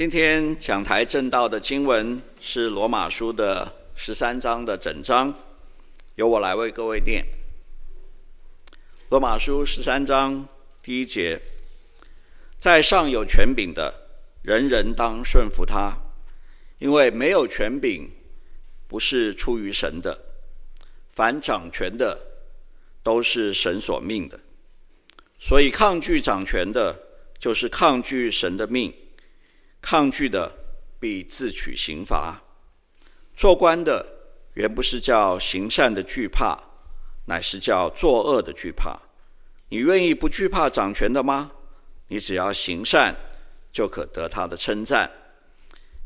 今天讲台正道的经文是罗马书的十三章的整章，由我来为各位念。罗马书十三章第一节：在上有权柄的，人人当顺服他，因为没有权柄不是出于神的，凡掌权的都是神所命的，所以抗拒掌权的，就是抗拒神的命。抗拒的必自取刑罚。做官的原不是叫行善的惧怕，乃是叫作恶的惧怕。你愿意不惧怕掌权的吗？你只要行善，就可得他的称赞，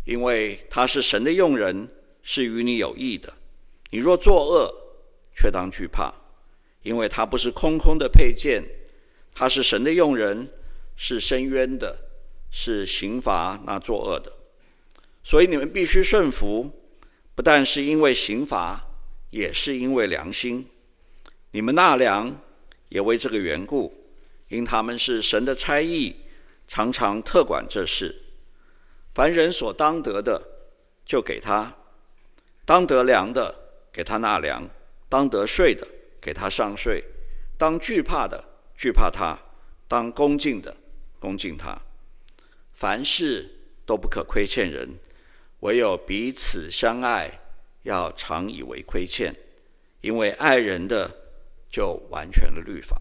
因为他是神的用人，是与你有益的。你若作恶，却当惧怕，因为他不是空空的佩剑，他是神的用人，是伸冤的。是刑罚那作恶的，所以你们必须顺服，不但是因为刑罚，也是因为良心。你们纳粮也为这个缘故，因他们是神的差役，常常特管这事。凡人所当得的，就给他；当得粮的，给他纳粮；当得税的，给他上税；当惧怕的，惧怕他；当恭敬的，恭敬他。凡事都不可亏欠人，唯有彼此相爱，要常以为亏欠，因为爱人的就完全了律法。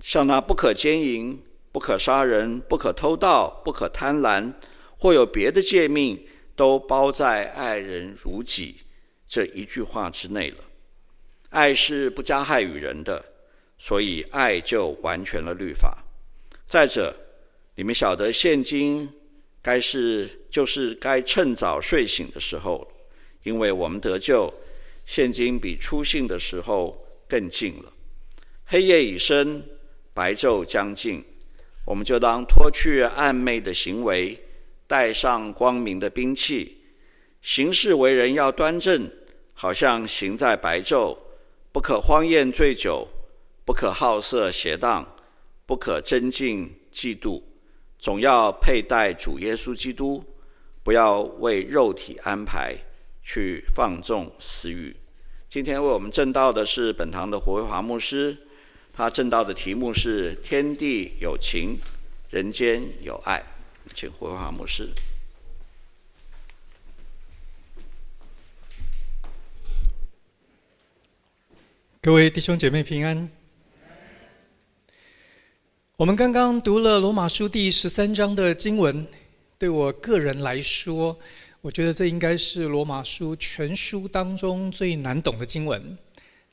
像那不可奸淫、不可杀人、不可偷盗、不可贪婪，或有别的诫命，都包在爱人如己这一句话之内了。爱是不加害于人的，所以爱就完全了律法。再者，你们晓得，现今该是就是该趁早睡醒的时候，因为我们得救，现今比初信的时候更近了。黑夜已深，白昼将近，我们就当脱去暗昧的行为，带上光明的兵器，行事为人要端正，好像行在白昼，不可荒宴醉酒，不可好色邪荡，不可争竞嫉妒。总要佩戴主耶稣基督，不要为肉体安排去放纵私欲。今天为我们证道的是本堂的胡慧华牧师，他证道的题目是“天地有情，人间有爱”。请胡慧华牧师。各位弟兄姐妹平安。我们刚刚读了罗马书第十三章的经文，对我个人来说，我觉得这应该是罗马书全书当中最难懂的经文。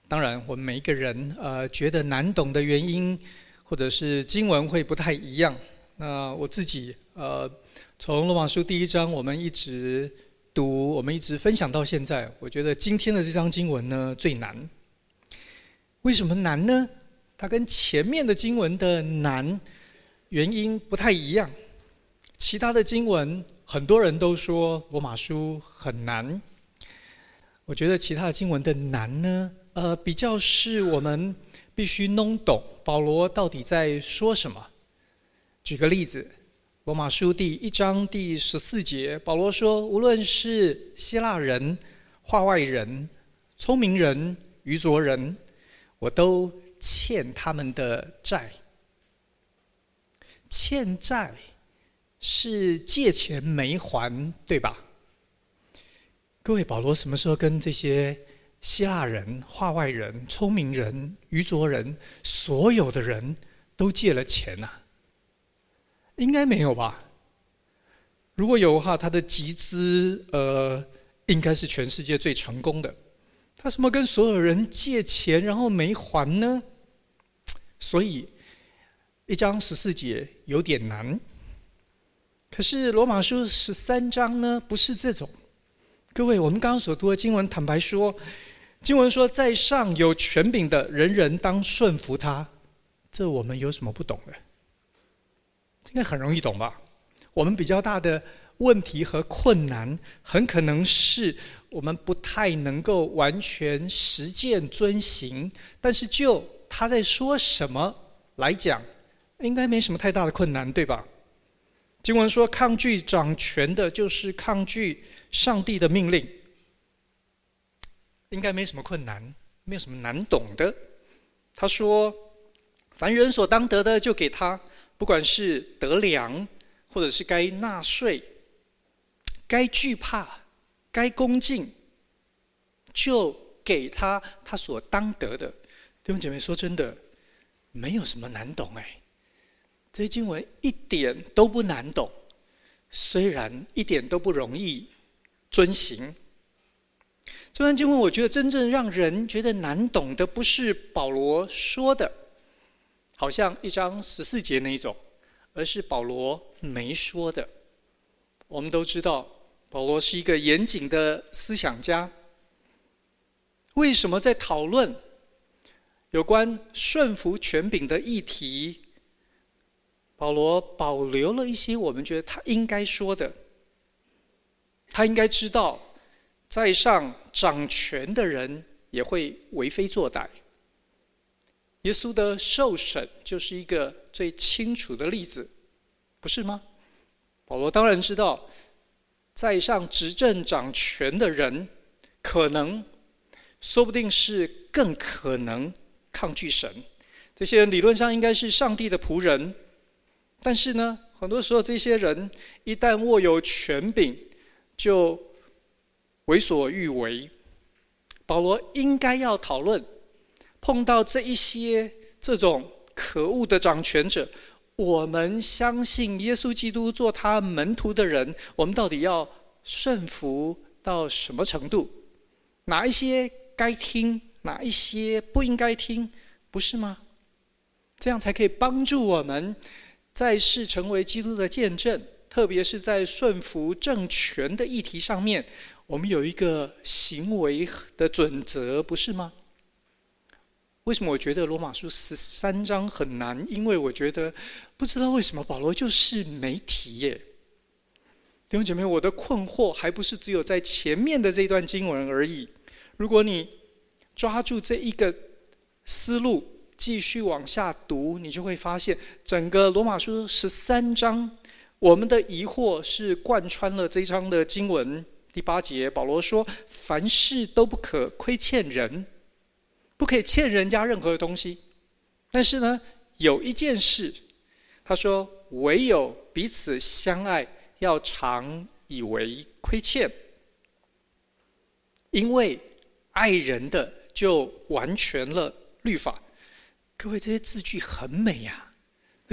当然，我们每一个人呃觉得难懂的原因，或者是经文会不太一样。那我自己呃从罗马书第一章我们一直读，我们一直分享到现在，我觉得今天的这章经文呢最难。为什么难呢？它跟前面的经文的难原因不太一样。其他的经文很多人都说罗马书很难，我觉得其他的经文的难呢，呃，比较是我们必须弄懂保罗到底在说什么。举个例子，罗马书第一章第十四节，保罗说：“无论是希腊人、化外人、聪明人、愚拙人，我都。”欠他们的债，欠债是借钱没还，对吧？各位，保罗什么时候跟这些希腊人、画外人、聪明人、愚拙人，所有的人都借了钱呢？应该没有吧？如果有的话，他的集资呃，应该是全世界最成功的。他怎么跟所有人借钱，然后没还呢？所以，一章十四节有点难。可是罗马书十三章呢，不是这种。各位，我们刚刚所读的经文，坦白说，经文说，在上有权柄的，人人当顺服他。这我们有什么不懂的？应该很容易懂吧？我们比较大的问题和困难，很可能是我们不太能够完全实践遵行，但是就他在说什么来讲，应该没什么太大的困难，对吧？经文说，抗拒掌权的，就是抗拒上帝的命令。应该没什么困难，没有什么难懂的。他说：“凡人所当得的，就给他，不管是得粮，或者是该纳税，该惧怕，该恭敬，就给他他所当得的。”弟兄姐妹，说真的，没有什么难懂哎。这些经文一点都不难懂，虽然一点都不容易遵行。这段经文，我觉得真正让人觉得难懂的，不是保罗说的，好像一章十四节那一种，而是保罗没说的。我们都知道，保罗是一个严谨的思想家。为什么在讨论有关顺服权柄的议题，保罗保留了一些我们觉得他应该说的？他应该知道。在上掌权的人也会为非作歹。耶稣的受审就是一个最清楚的例子，不是吗？保罗当然知道，在上执政掌权的人，可能，说不定是更可能抗拒神。这些人理论上应该是上帝的仆人，但是呢，很多时候这些人一旦握有权柄，就为所欲为，保罗应该要讨论，碰到这一些这种可恶的掌权者，我们相信耶稣基督做他门徒的人，我们到底要顺服到什么程度？哪一些该听，哪一些不应该听，不是吗？这样才可以帮助我们在世成为基督的见证，特别是在顺服政权的议题上面。我们有一个行为的准则，不是吗？为什么我觉得罗马书十三章很难？因为我觉得不知道为什么保罗就是没提耶。弟兄姐妹，我的困惑还不是只有在前面的这段经文而已。如果你抓住这一个思路继续往下读，你就会发现整个罗马书十三章，我们的疑惑是贯穿了这一章的经文。第八节，保罗说：“凡事都不可亏欠人，不可以欠人家任何的东西。但是呢，有一件事，他说：唯有彼此相爱，要常以为亏欠。因为爱人的就完全了律法。各位，这些字句很美呀，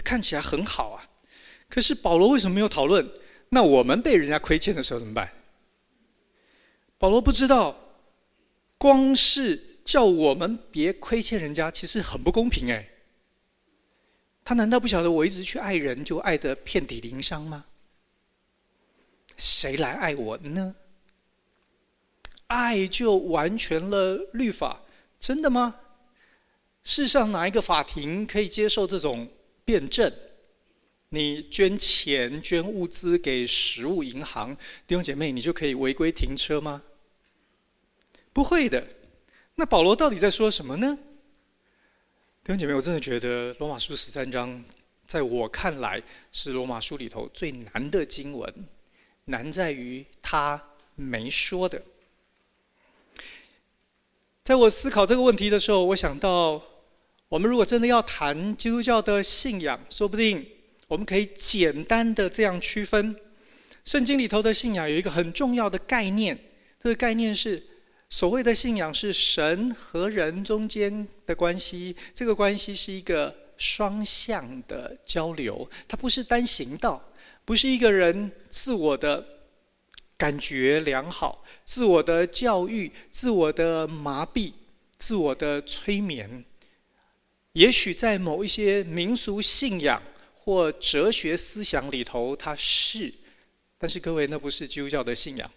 看起来很好啊。可是保罗为什么没有讨论？那我们被人家亏欠的时候怎么办？”保罗不知道，光是叫我们别亏欠人家，其实很不公平哎。他难道不晓得我一直去爱人，就爱得遍体鳞伤吗？谁来爱我呢？爱就完全了律法，真的吗？世上哪一个法庭可以接受这种辩证？你捐钱、捐物资给食物银行，弟兄姐妹，你就可以违规停车吗？不会的。那保罗到底在说什么呢？弟兄姐妹，我真的觉得罗马书十三章，在我看来是罗马书里头最难的经文，难在于他没说的。在我思考这个问题的时候，我想到，我们如果真的要谈基督教的信仰，说不定。我们可以简单的这样区分，圣经里头的信仰有一个很重要的概念，这个概念是所谓的信仰是神和人中间的关系，这个关系是一个双向的交流，它不是单行道，不是一个人自我的感觉良好、自我的教育、自我的麻痹、自我的催眠，也许在某一些民俗信仰。或哲学思想里头，它是，但是各位，那不是基督教的信仰。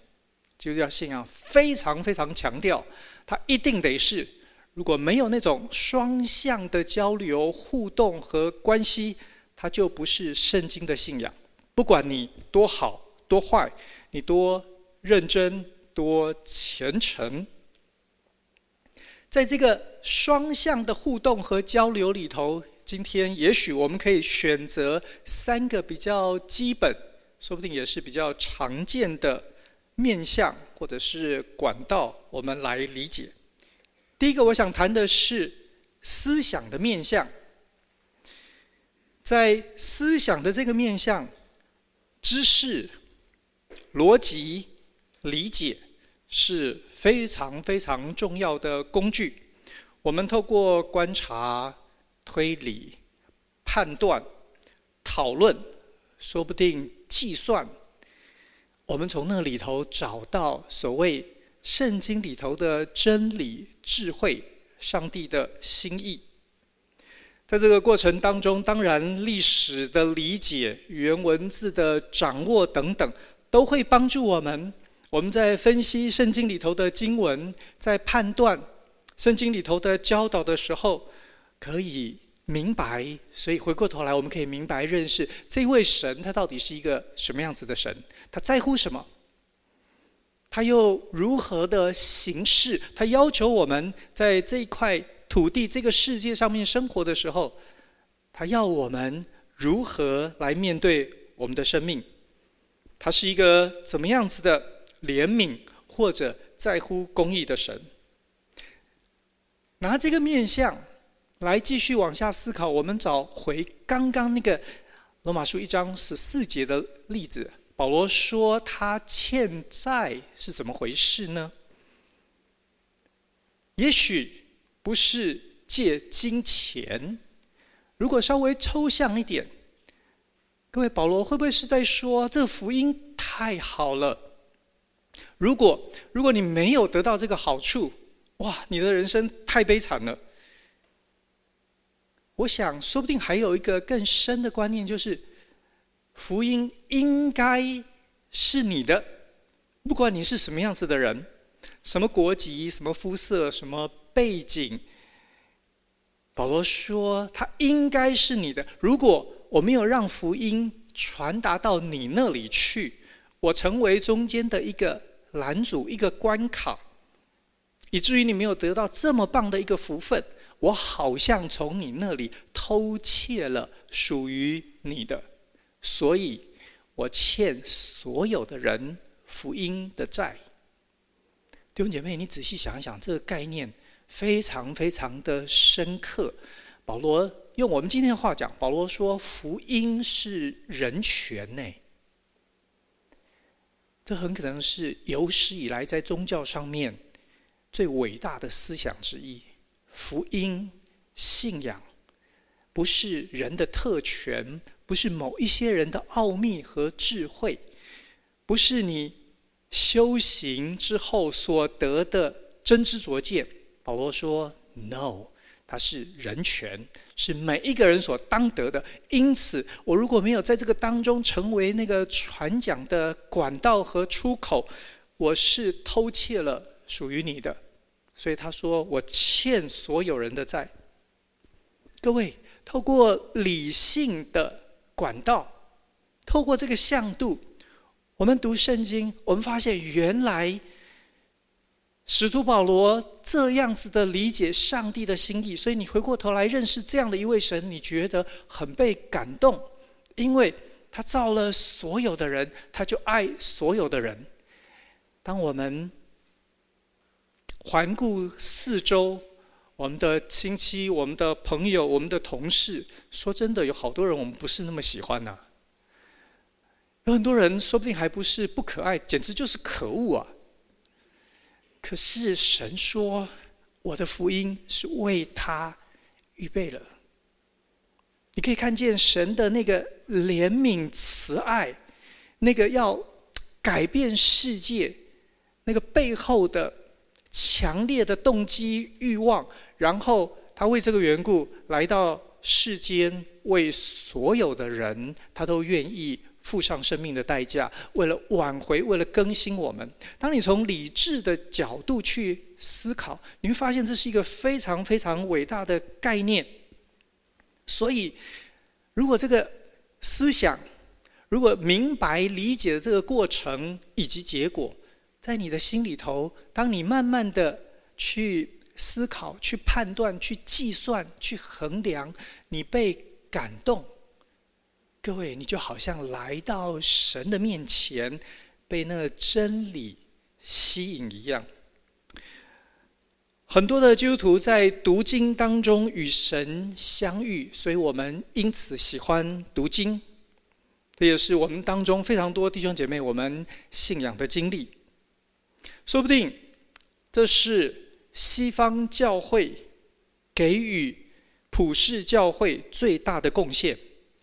基督教信仰非常非常强调，它一定得是，如果没有那种双向的交流、互动和关系，它就不是圣经的信仰。不管你多好多坏，你多认真多虔诚，在这个双向的互动和交流里头。今天也许我们可以选择三个比较基本，说不定也是比较常见的面向或者是管道，我们来理解。第一个，我想谈的是思想的面向。在思想的这个面向，知识、逻辑、理解是非常非常重要的工具。我们透过观察、推理、判断、讨论，说不定计算，我们从那里头找到所谓圣经里头的真理、智慧、上帝的心意。在这个过程当中，当然历史的理解、语言文字的掌握等等，都会帮助我们。我们在分析圣经里头的经文，在判断圣经里头的教导的时候，可以明白。所以回过头来，我们可以明白认识这位神，他到底是一个什么样子的神？他在乎什么？他又如何的行事？他要求我们在这一块。土地这个世界上面生活的时候，他要我们如何来面对我们的生命？他是一个怎么样子的怜悯或者在乎公义的神？拿这个面相来继续往下思考，我们找回刚刚那个罗马书一章十四节的例子。保罗说他欠债是怎么回事呢？也许。不是借金钱，如果稍微抽象一点，各位，保罗会不会是在说这个福音太好了？如果如果你没有得到这个好处，哇，你的人生太悲惨了。我想，说不定还有一个更深的观念，就是福音应该是你的，不管你是什么样子的人，什么国籍，什么肤色，什么。背景，保罗说他应该是你的。如果我没有让福音传达到你那里去，我成为中间的一个拦阻、一个关卡，以至于你没有得到这么棒的一个福分，我好像从你那里偷窃了属于你的，所以我欠所有的人福音的债。弟兄姐妹，你仔细想一想这个概念。非常非常的深刻。保罗用我们今天的话讲，保罗说福音是人权呢。这很可能是有史以来在宗教上面最伟大的思想之一。福音信仰不是人的特权，不是某一些人的奥秘和智慧，不是你修行之后所得的真知灼见。保罗说：“No，它是人权，是每一个人所当得的。因此，我如果没有在这个当中成为那个传讲的管道和出口，我是偷窃了属于你的。所以他说，我欠所有人的债。各位，透过理性的管道，透过这个向度，我们读圣经，我们发现原来。”使徒保罗这样子的理解上帝的心意，所以你回过头来认识这样的一位神，你觉得很被感动，因为他造了所有的人，他就爱所有的人。当我们环顾四周，我们的亲戚、我们的朋友、我们的同事，说真的，有好多人我们不是那么喜欢呐。有很多人说不定还不是不可爱，简直就是可恶啊！可是神说，我的福音是为他预备了。你可以看见神的那个怜悯慈爱，那个要改变世界，那个背后的强烈的动机欲望，然后他为这个缘故来到世间，为所有的人，他都愿意。付上生命的代价，为了挽回，为了更新我们。当你从理智的角度去思考，你会发现这是一个非常非常伟大的概念。所以，如果这个思想，如果明白理解的这个过程以及结果，在你的心里头，当你慢慢的去思考、去判断、去计算、去衡量，你被感动，各位，你就好像来到神的面前，被那真理吸引一样。很多的基督徒在读经当中与神相遇，所以我们因此喜欢读经。这也是我们当中非常多弟兄姐妹我们信仰的经历。说不定这是西方教会给予普世教会最大的贡献。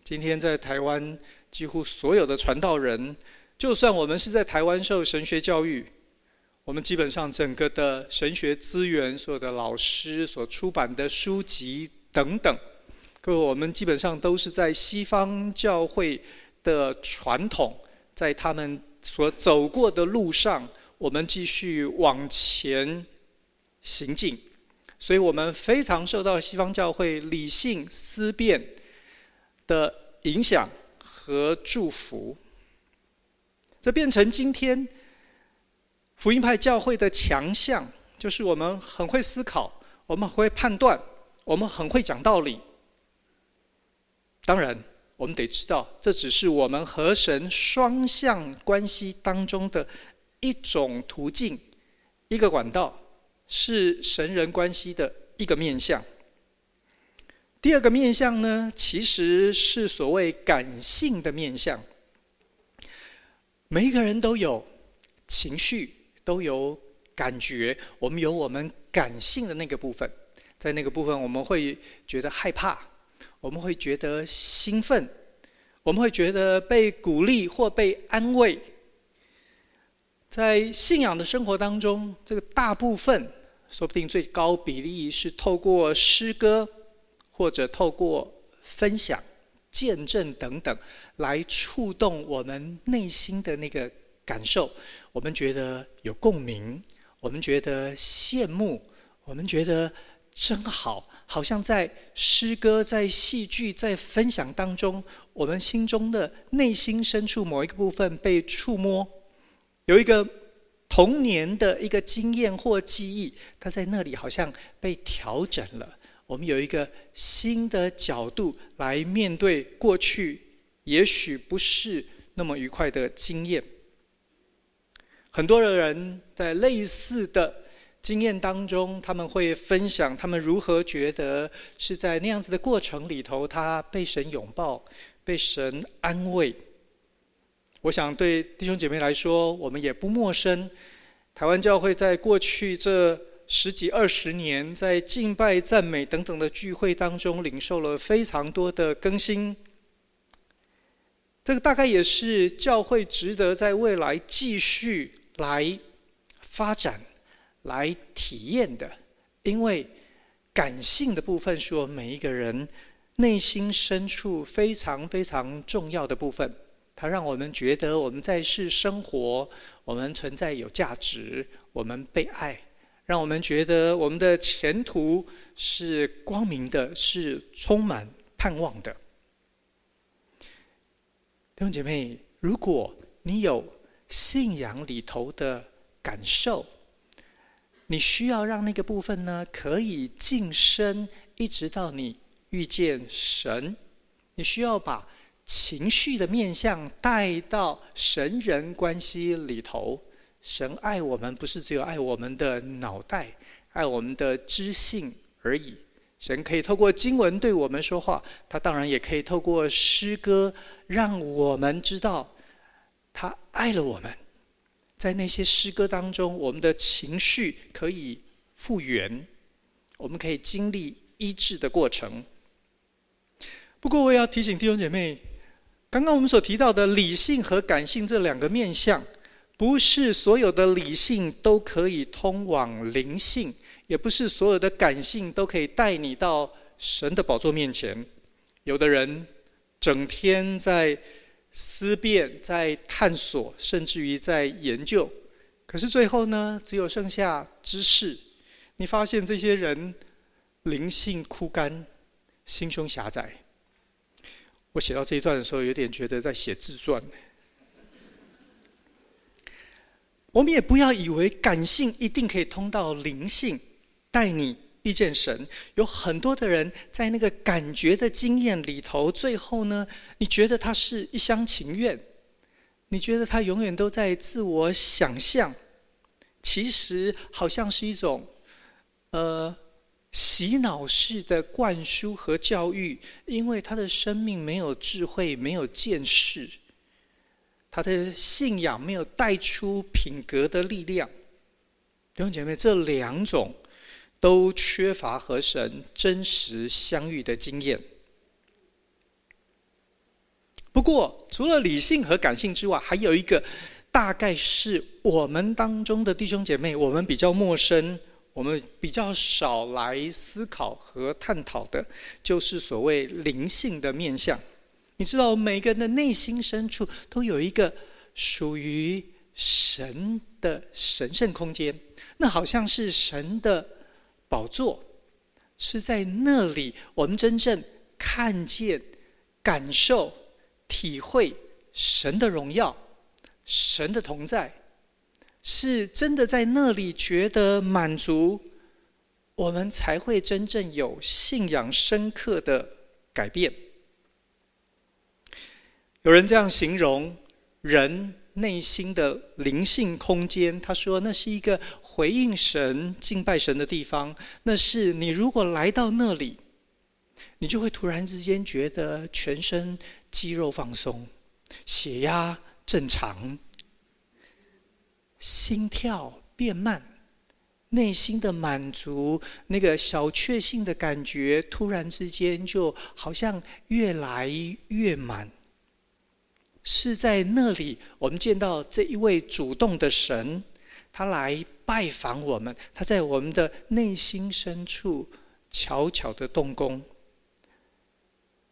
今天在台湾，几乎所有的传道人，就算我们是在台湾受神学教育。我们基本上整个的神学资源，所有的老师所出版的书籍等等，各位，我们基本上都是在西方教会的传统，在他们所走过的路上，我们继续往前行进，所以我们非常受到西方教会理性思辨的影响和祝福，这变成今天。福音派教会的强项就是我们很会思考，我们会判断，我们很会讲道理。当然，我们得知道，这只是我们和神双向关系当中的一种途径，一个管道，是神人关系的一个面向。第二个面向呢，其实是所谓感性的面向。每一个人都有情绪。都有感觉，我们有我们感性的那个部分，在那个部分我们会觉得害怕，我们会觉得兴奋，我们会觉得被鼓励或被安慰。在信仰的生活当中，这个大部分，说不定最高比例是透过诗歌，或者透过分享、见证等等，来触动我们内心的那个感受。我们觉得有共鸣，我们觉得羡慕，我们觉得真好，好像在诗歌、在戏剧、在分享当中，我们心中的内心深处某一个部分被触摸，有一个童年的一个经验或记忆，它在那里好像被调整了。我们有一个新的角度来面对过去，也许不是那么愉快的经验。很多的人在类似的经验当中，他们会分享他们如何觉得是在那样子的过程里头，他被神拥抱，被神安慰。我想对弟兄姐妹来说，我们也不陌生。台湾教会在过去这十几二十年，在敬拜、赞美等等的聚会当中，领受了非常多的更新。这个大概也是教会值得在未来继续来发展、来体验的，因为感性的部分是我们每一个人内心深处非常非常重要的部分。它让我们觉得我们在世生活，我们存在有价值，我们被爱，让我们觉得我们的前途是光明的，是充满盼望的。弟兄姐妹，如果你有信仰里头的感受，你需要让那个部分呢，可以晋升，一直到你遇见神。你需要把情绪的面向带到神人关系里头。神爱我们，不是只有爱我们的脑袋，爱我们的知性而已。神可以透过经文对我们说话，他当然也可以透过诗歌让我们知道他爱了我们。在那些诗歌当中，我们的情绪可以复原，我们可以经历医治的过程。不过，我也要提醒弟兄姐妹，刚刚我们所提到的理性和感性这两个面向，不是所有的理性都可以通往灵性。也不是所有的感性都可以带你到神的宝座面前。有的人整天在思辨、在探索，甚至于在研究，可是最后呢，只有剩下知识。你发现这些人灵性枯干，心胸狭窄。我写到这一段的时候，有点觉得在写自传。我们也不要以为感性一定可以通到灵性。带你遇见神。有很多的人在那个感觉的经验里头，最后呢，你觉得他是一厢情愿，你觉得他永远都在自我想象，其实好像是一种，呃。洗脑式的灌输和教育，因为他的生命没有智慧，没有见识，他的信仰没有带出品格的力量。弟兄姐妹，这两种都缺乏和神真实相遇的经验。不过，除了理性和感性之外，还有一个，大概是我们当中的弟兄姐妹，我们比较陌生。我们比较少来思考和探讨的，就是所谓灵性的面相。你知道，每个人的内心深处都有一个属于神的神圣空间，那好像是神的宝座，是在那里我们真正看见、感受、体会神的荣耀、神的同在。是真的在那里觉得满足，我们才会真正有信仰深刻的改变。有人这样形容人内心的灵性空间，他说：“那是一个回应神、敬拜神的地方。那是你如果来到那里，你就会突然之间觉得全身肌肉放松，血压正常。”心跳变慢，内心的满足，那个小确幸的感觉，突然之间就好像越来越满。是在那里，我们见到这一位主动的神，他来拜访我们，他在我们的内心深处悄悄的动工。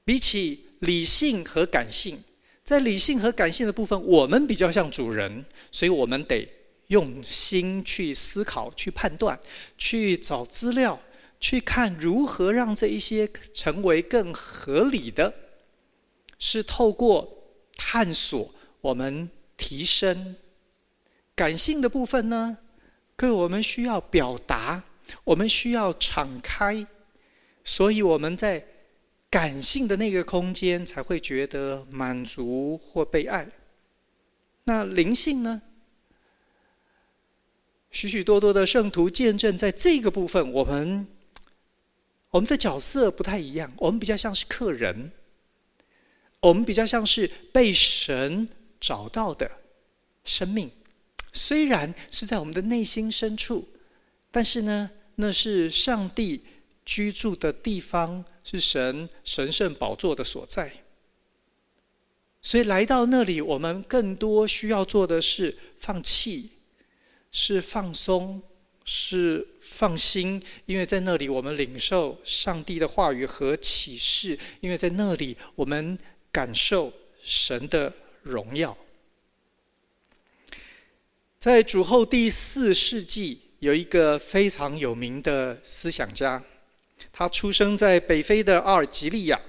比起理性和感性，在理性和感性的部分，我们比较像主人，所以我们得。用心去思考、去判断、去找资料、去看如何让这一些成为更合理的，是透过探索我们提升感性的部分呢？各位，我们需要表达，我们需要敞开，所以我们在感性的那个空间才会觉得满足或被爱。那灵性呢？许许多多的圣徒见证，在这个部分，我们我们的角色不太一样。我们比较像是客人，我们比较像是被神找到的生命。虽然是在我们的内心深处，但是呢，那是上帝居住的地方，是神神圣宝座的所在。所以来到那里，我们更多需要做的是放弃。是放松，是放心，因为在那里我们领受上帝的话语和启示，因为在那里我们感受神的荣耀。在主后第四世纪，有一个非常有名的思想家，他出生在北非的阿尔及利亚，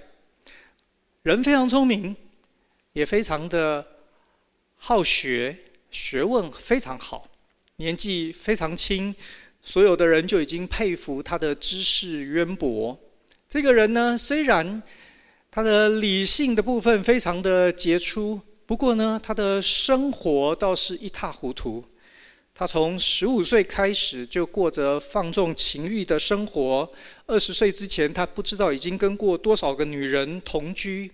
人非常聪明，也非常的好学，学问非常好。年纪非常轻，所有的人就已经佩服他的知识渊博。这个人呢，虽然他的理性的部分非常的杰出，不过呢，他的生活倒是一塌糊涂。他从十五岁开始就过着放纵情欲的生活，二十岁之前，他不知道已经跟过多少个女人同居。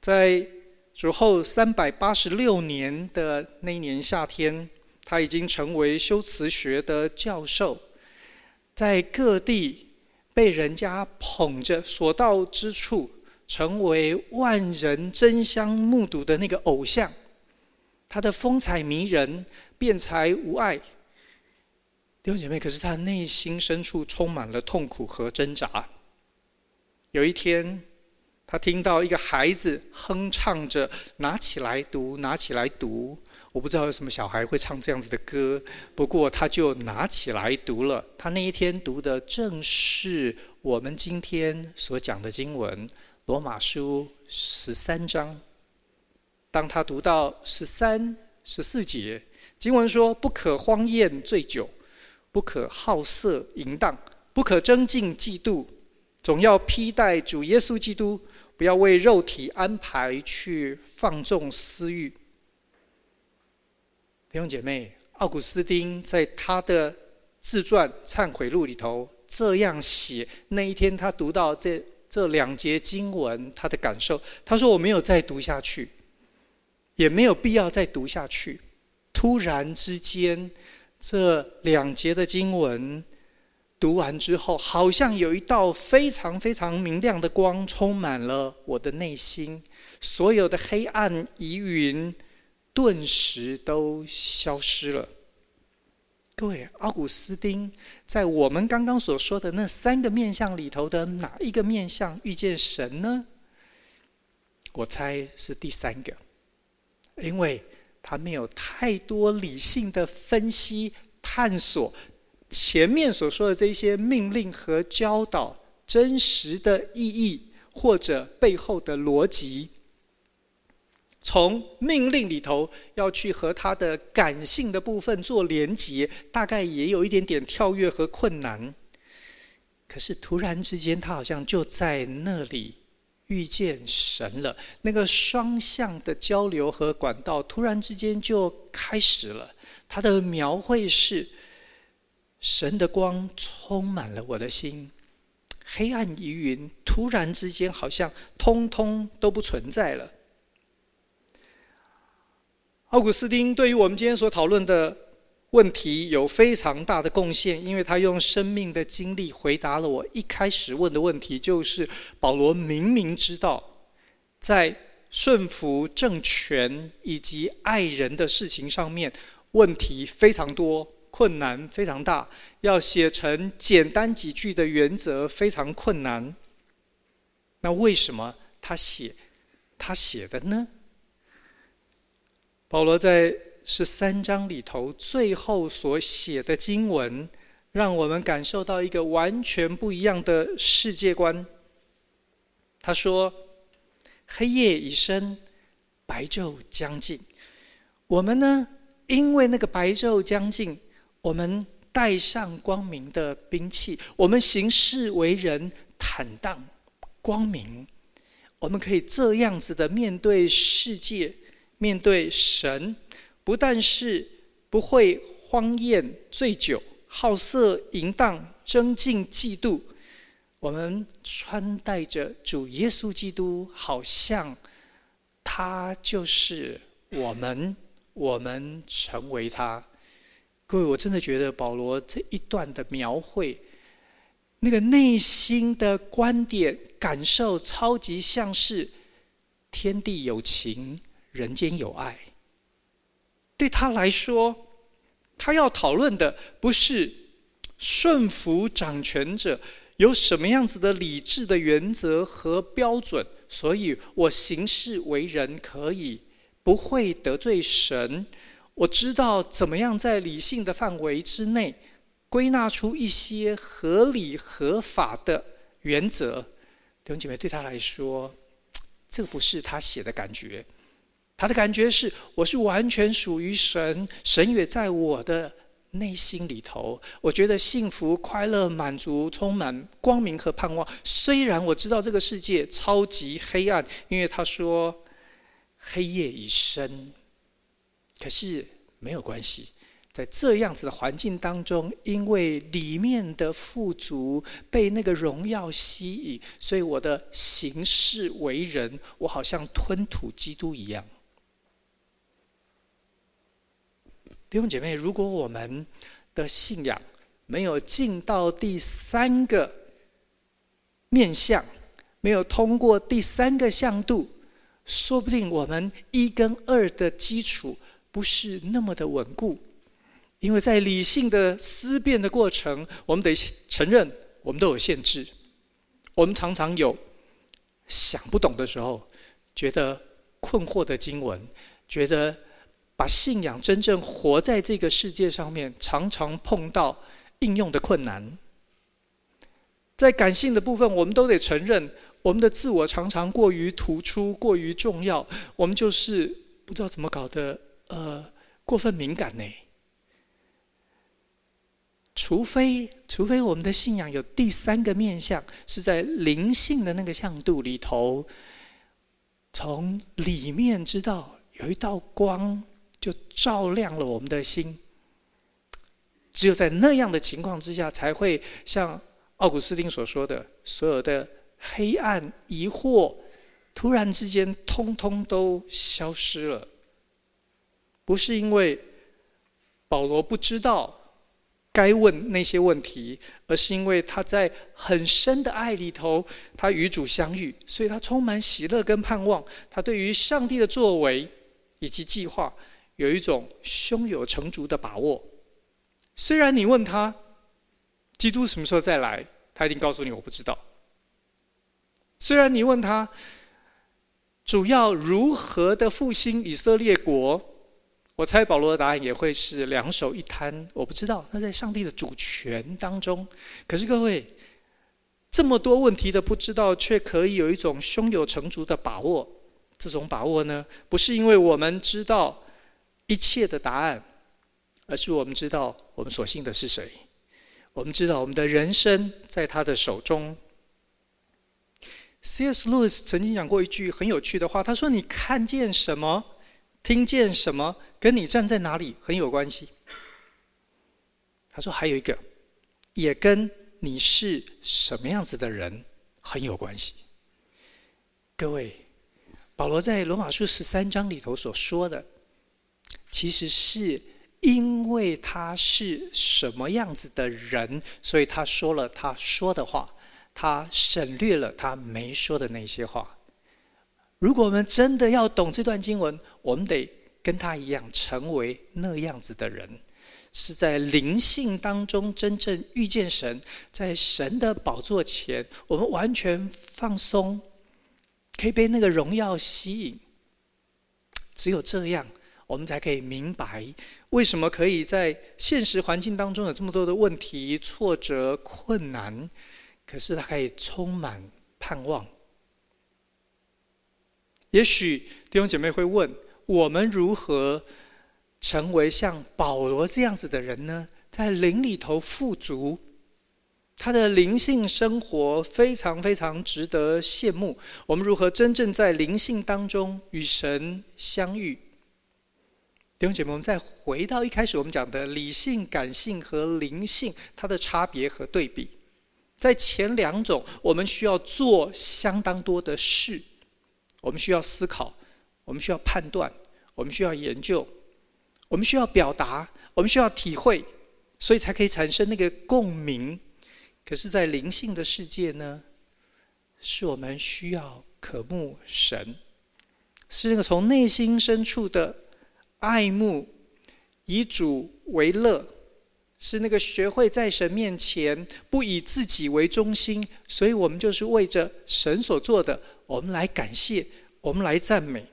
在主后三百八十六年的那一年夏天。他已经成为修辞学的教授，在各地被人家捧着，所到之处成为万人争相目睹的那个偶像。他的风采迷人，辩才无碍。弟兄姐妹，可是他内心深处充满了痛苦和挣扎。有一天，他听到一个孩子哼唱着：“拿起来读，拿起来读。”我不知道有什么小孩会唱这样子的歌，不过他就拿起来读了。他那一天读的正是我们今天所讲的经文《罗马书》十三章。当他读到十三、十四节，经文说：“不可荒宴醉酒，不可好色淫荡，不可争竞嫉妒，总要披戴主耶稣基督，不要为肉体安排去放纵私欲。弟兄姐妹，奥古斯丁在他的自传《忏悔录》里头这样写：那一天他读到这这两节经文，他的感受，他说：“我没有再读下去，也没有必要再读下去。”突然之间，这两节的经文读完之后，好像有一道非常非常明亮的光充满了我的内心，所有的黑暗疑云顿时都消失了。对，奥古斯丁在我们刚刚所说的那三个面相里头的哪一个面相遇见神呢？我猜是第三个，因为。他没有太多理性的分析探索前面所说的这些命令和教导真实的意义或者背后的逻辑。从命令里头要去和他的感性的部分做连结，大概也有一点点跳跃和困难。可是突然之间，他好像就在那里。遇见神了，那个双向的交流和管道突然之间就开始了。他的描绘是：神的光充满了我的心，黑暗疑云突然之间好像通通都不存在了。奥古斯丁对于我们今天所讨论的。问题有非常大的贡献，因为他用生命的经历回答了我一开始问的问题，就是保罗明明知道，在顺服政权以及爱人的事情上面，问题非常多，困难非常大，要写成简单几句的原则非常困难。那为什么他写他写的呢？保罗在。十三章里头最后所写的经文，让我们感受到一个完全不一样的世界观。他说：“黑夜已深，白昼将近。我们呢，因为那个白昼将近，我们带上光明的兵器，我们行事为人坦荡光明。我们可以这样子的面对世界，面对神。”不但是不会荒宴醉酒、好色淫荡、争竞嫉妒，我们穿戴着主耶稣基督，好像他就是我们，我们成为他。各位，我真的觉得保罗这一段的描绘，那个内心的观点感受，超级像是天地有情，人间有爱。对他来说，他要讨论的不是顺服掌权者有什么样子的理智的原则和标准，所以我行事为人可以不会得罪神。我知道怎么样在理性的范围之内归纳出一些合理合法的原则。弟兄姐妹，对他来说，这不是他写的感觉。他的感觉是，我是完全属于神，神也在我的内心里头。我觉得幸福、快乐、满足、充满光明和盼望。虽然我知道这个世界超级黑暗，因为他说黑夜已深，可是没有关系。在这样子的环境当中，因为里面的富足被那个荣耀吸引，所以我的行事为人，我好像吞吐基督一样。弟兄姐妹，如果我们的信仰没有进到第三个面向，没有通过第三个向度，说不定我们一跟二的基础不是那么的稳固。因为在理性的思辨的过程，我们得承认，我们都有限制。我们常常有想不懂的时候，觉得困惑的经文，觉得。把信仰真正活在这个世界上面，常常碰到应用的困难。在感性的部分，我们都得承认，我们的自我常常过于突出、过于重要，我们就是不知道怎么搞的，呃，过分敏感呢。除非除非我们的信仰有第三个面向，是在灵性的那个向度里头，从里面知道有一道光，就照亮了我们的心。只有在那样的情况之下，才会像奥古斯丁所说的，所有的黑暗、疑惑，突然之间通通都消失了。不是因为保罗不知道该问那些问题，而是因为他在很深的爱里头，他与主相遇，所以他充满喜乐跟盼望。他对于上帝的作为以及计划，有一种胸有成竹的把握。虽然你问他，基督什么时候再来，他一定告诉你我不知道。虽然你问他，主要如何的复兴以色列国，我猜保罗的答案也会是两手一摊，我不知道。那在上帝的主权当中，可是各位，这么多问题的不知道，却可以有一种胸有成竹的把握。这种把握呢，不是因为我们知道一切的答案。而是我们知道我们所信的是谁，我们知道我们的人生在他的手中。C.S. Lewis 曾经讲过一句很有趣的话，他说：“你看见什么，听见什么，跟你站在哪里很有关系。”他说还有一个，也跟你是什么样子的人很有关系。各位，保罗在罗马书十三章里头所说的，其实是。因为他是什么样子的人，所以他说了他说的话，他省略了他没说的那些话。如果我们真的要懂这段经文，我们得跟他一样，成为那样子的人，是在灵性当中真正遇见神，在神的宝座前，我们完全放松，可以被那个荣耀吸引。只有这样，我们才可以明白。为什么可以在现实环境当中有这么多的问题、挫折、困难，可是他可以充满盼望？也许弟兄姐妹会问：我们如何成为像保罗这样子的人呢？在灵里头富足，他的灵性生活非常非常值得羡慕。我们如何真正在灵性当中与神相遇？弟兄姐妹，我们再回到一开始我们讲的理性、感性和灵性，它的差别和对比。在前两种，我们需要做相当多的事，我们需要思考，我们需要判断，我们需要研究，我们需要表达，我们需要体会，所以才可以产生那个共鸣。可是，在灵性的世界呢，是我们需要渴慕神，是那个从内心深处的。爱慕以主为乐，是那个学会在神面前不以自己为中心，所以我们就是为着神所做的，我们来感谢，我们来赞美。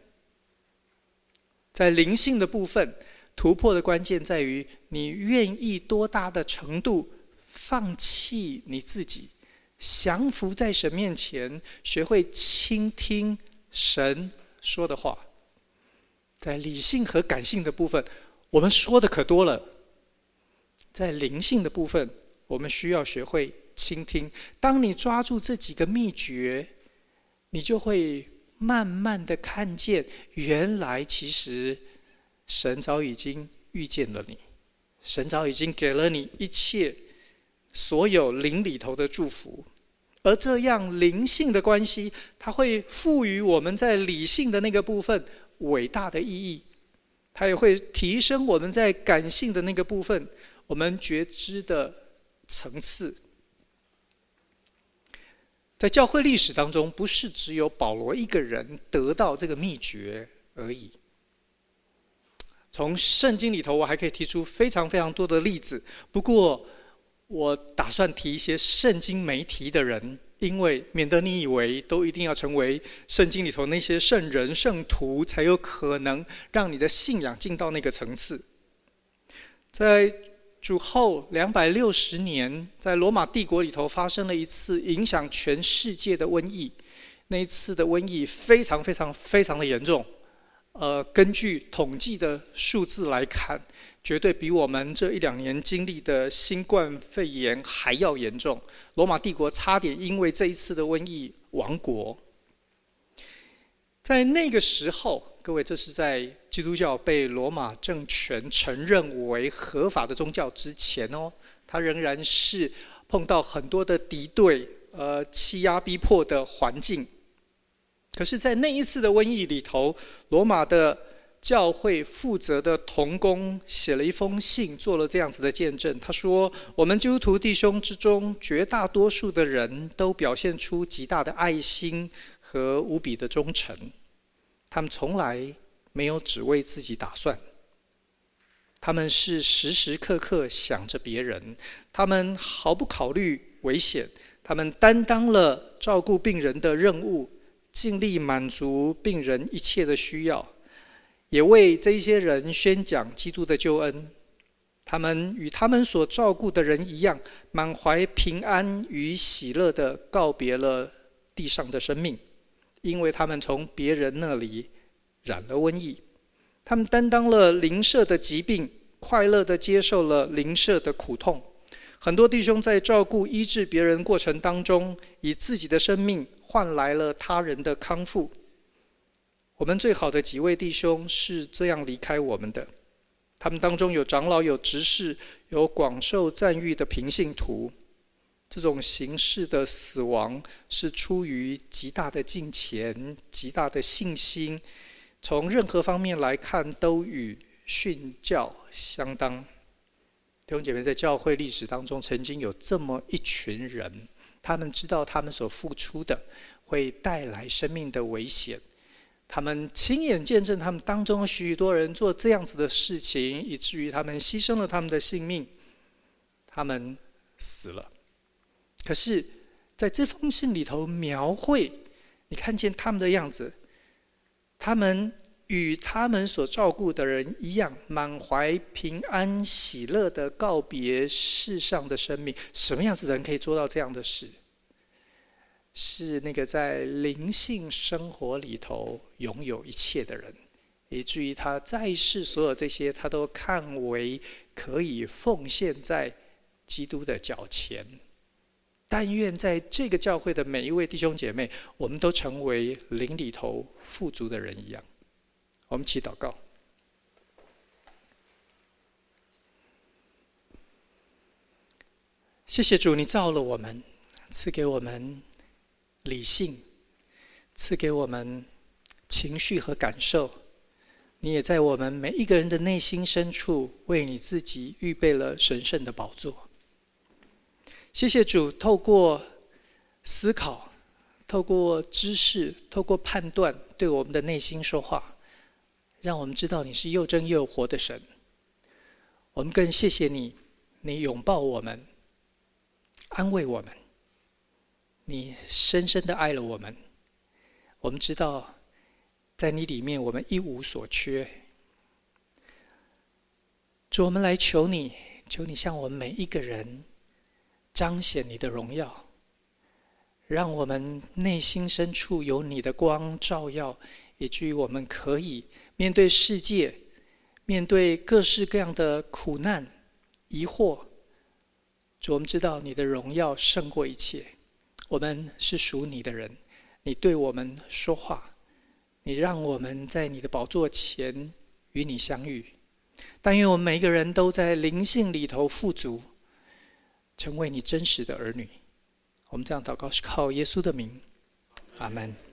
在灵性的部分，突破的关键在于你愿意多大的程度放弃你自己，降服在神面前，学会倾听神说的话。在理性和感性的部分，我们说的可多了。在灵性的部分，我们需要学会倾听。当你抓住这几个秘诀，你就会慢慢的看见，原来其实神早已经遇见了你，神早已经给了你一切所有灵里头的祝福。而这样灵性的关系，它会赋予我们在理性的那个部分。伟大的意义，它也会提升我们在感性的那个部分，我们觉知的层次。在教会历史当中，不是只有保罗一个人得到这个秘诀而已。从圣经里头，我还可以提出非常非常多的例子，不过我打算提一些圣经没提的人。因为免得你以为都一定要成为圣经里头那些圣人圣徒，才有可能让你的信仰进到那个层次。在主后两百六十年，在罗马帝国里头发生了一次影响全世界的瘟疫，那一次的瘟疫非常非常非常的严重，呃，根据统计的数字来看，绝对比我们这一两年经历的新冠肺炎还要严重。罗马帝国差点因为这一次的瘟疫亡国。在那个时候，各位，这是在基督教被罗马政权承认为合法的宗教之前哦，它仍然是碰到很多的敌对、呃欺压逼迫的环境。可是，在那一次的瘟疫里头，罗马的教会负责的童工写了一封信，做了这样子的见证。他说：“我们基督徒弟兄之中，绝大多数的人都表现出极大的爱心和无比的忠诚。他们从来没有只为自己打算，他们是时时刻刻想着别人，他们毫不考虑危险，他们担当了照顾病人的任务，尽力满足病人一切的需要。”也为这些人宣讲基督的救恩，他们与他们所照顾的人一样，满怀平安与喜乐地告别了地上的生命，因为他们从别人那里染了瘟疫，他们担当了邻舍的疾病，快乐地接受了邻舍的苦痛。很多弟兄在照顾医治别人过程当中，以自己的生命换来了他人的康复。我们最好的几位弟兄是这样离开我们的，他们当中有长老、有执事、有广受赞誉的平信徒。这种形式的死亡是出于极大的敬虔、极大的信心，从任何方面来看都与殉教相当。弟兄姐妹，在教会历史当中，曾经有这么一群人，他们知道他们所付出的会带来生命的危险。他们亲眼见证他们当中许多人做这样子的事情，以至于他们牺牲了他们的性命，他们死了。可是，在这封信里头描绘，你看见他们的样子，他们与他们所照顾的人一样，满怀平安喜乐的告别世上的生命。什么样子的人可以做到这样的事？是那个在灵性生活里头拥有一切的人，以至于他在世所有这些，他都看为可以奉献在基督的脚前。但愿在这个教会的每一位弟兄姐妹，我们都成为灵里头富足的人一样。我们祈祷告，谢谢主，你造了我们，赐给我们。理性赐给我们情绪和感受，你也在我们每一个人的内心深处为你自己预备了神圣的宝座。谢谢主，透过思考，透过知识，透过判断，对我们的内心说话，让我们知道你是又真又活的神。我们更谢谢你，你拥抱我们，安慰我们。你深深的爱了我们，我们知道，在你里面我们一无所缺。主，我们来求你，求你向我们每一个人彰显你的荣耀，让我们内心深处有你的光照耀，以至于我们可以面对世界，面对各式各样的苦难、疑惑。主，我们知道你的荣耀胜过一切。我们是属你的人，你对我们说话，你让我们在你的宝座前与你相遇。但愿我们每一个人都在灵性里头富足，成为你真实的儿女。我们这样祷告是靠耶稣的名，阿门。